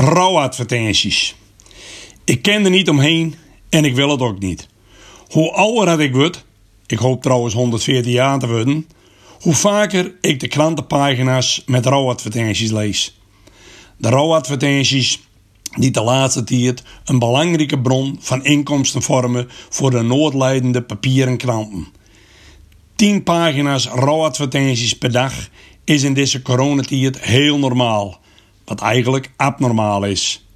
Rouwadvertenties. Ik ken er niet omheen en ik wil het ook niet. Hoe ouder ik word, ik hoop trouwens 114 jaar te worden, hoe vaker ik de krantenpagina's met rouwadvertenties lees. De rouwadvertenties die de laatste tijd een belangrijke bron van inkomsten vormen voor de noodlijdende papieren kranten. 10 pagina's rouwadvertenties per dag is in deze coronatijd heel normaal, wat eigenlijk abnormaal is.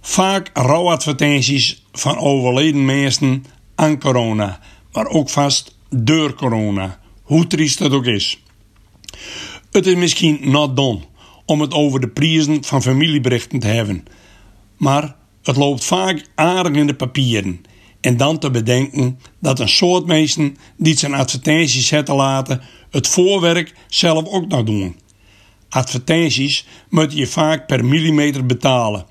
Vaak rouwadvertenties van overleden mensen aan corona, maar ook vast door corona, hoe triest dat ook is. Het is misschien not done om het over de prijzen van familieberichten te hebben, maar het loopt vaak aardig in de papieren. En dan te bedenken dat een soort mensen die zijn advertenties zetten laten, het voorwerk zelf ook nog doen. Advertenties moet je vaak per millimeter betalen.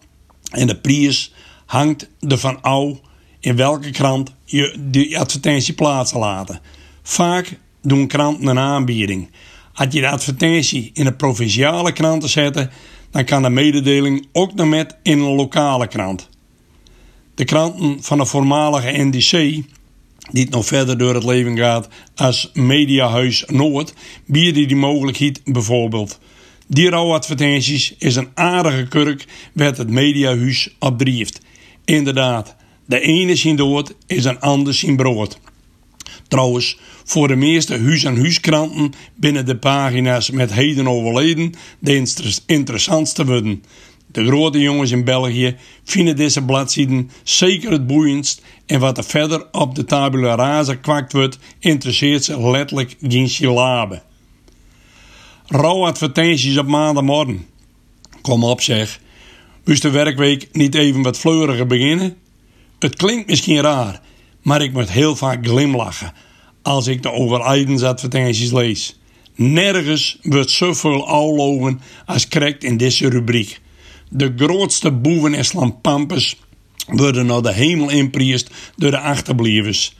En de prijs hangt ervan af in welke krant je die advertentie plaatsen laten. Vaak doen kranten een aanbieding. Als je de advertentie in een provinciale krant zetten, dan kan de mededeling ook nog met in een lokale krant. De kranten van de voormalige NDC, die het nog verder door het leven gaat als Mediahuis Noord, bieden die mogelijkheid bijvoorbeeld. Die rouwadvertenties is een aardige kurk werd het Mediahuis opdrieft. Inderdaad, de ene zien dood is een ander zien brood. Trouwens, voor de meeste huis- en huiskranten binnen de pagina's met heden overleden de interessantste worden. De grote jongens in België vinden deze bladzijden zeker het boeiendst en wat er verder op de tabula rasa kwakt wordt, interesseert ze letterlijk geen syllabe. Rouwadvertenties op maandagmorgen. Kom op zeg, moest de werkweek niet even wat fleuriger beginnen? Het klinkt misschien raar, maar ik moet heel vaak glimlachen als ik de overlijdensadvertenties lees. Nergens wordt zoveel oulogen als krijgt in deze rubriek. De grootste boeven en slampampers worden naar de hemel inpriest door de achterblijvers.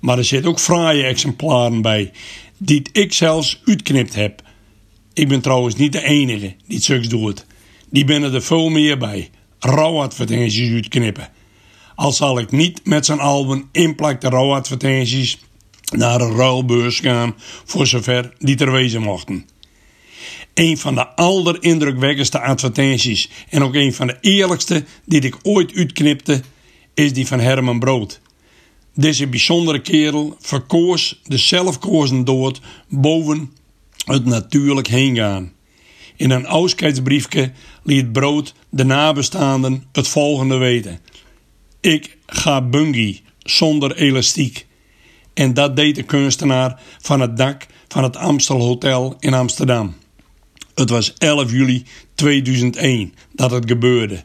Maar er zitten ook fraaie exemplaren bij, die ik zelfs uitknipt heb. Ik ben trouwens niet de enige die het zulks doet. Die binnen er veel meer bij. Rouwadvertenties uitknippen. Al zal ik niet met zijn album inplakte rouwadvertenties naar een ruilbeurs gaan voor zover die ter wezen mochten. Een van de allerindrukwekkendste advertenties en ook een van de eerlijkste die ik ooit uitknipte is die van Herman Brood. Deze bijzondere kerel verkoos de zelfkozen dood boven het natuurlijk heen gaan. In een afscheidsbriefje liet Brood de nabestaanden het volgende weten. Ik ga bungie zonder elastiek. En dat deed de kunstenaar van het dak van het Amstel Hotel in Amsterdam. Het was 11 juli 2001 dat het gebeurde.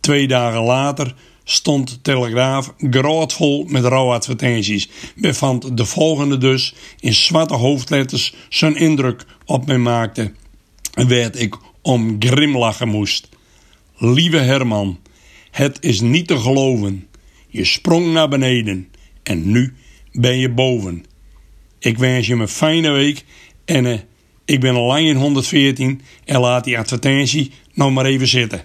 Twee dagen later stond de Telegraaf grootvol met rouwadvertenties. Bevand de volgende dus in zwarte hoofdletters zijn indruk op mij maakte. Werd ik om grimlachen moest. Lieve Herman, het is niet te geloven. Je sprong naar beneden en nu ben je boven. Ik wens je een fijne week en uh, ik ben al lang in 114 en laat die advertentie nog maar even zitten.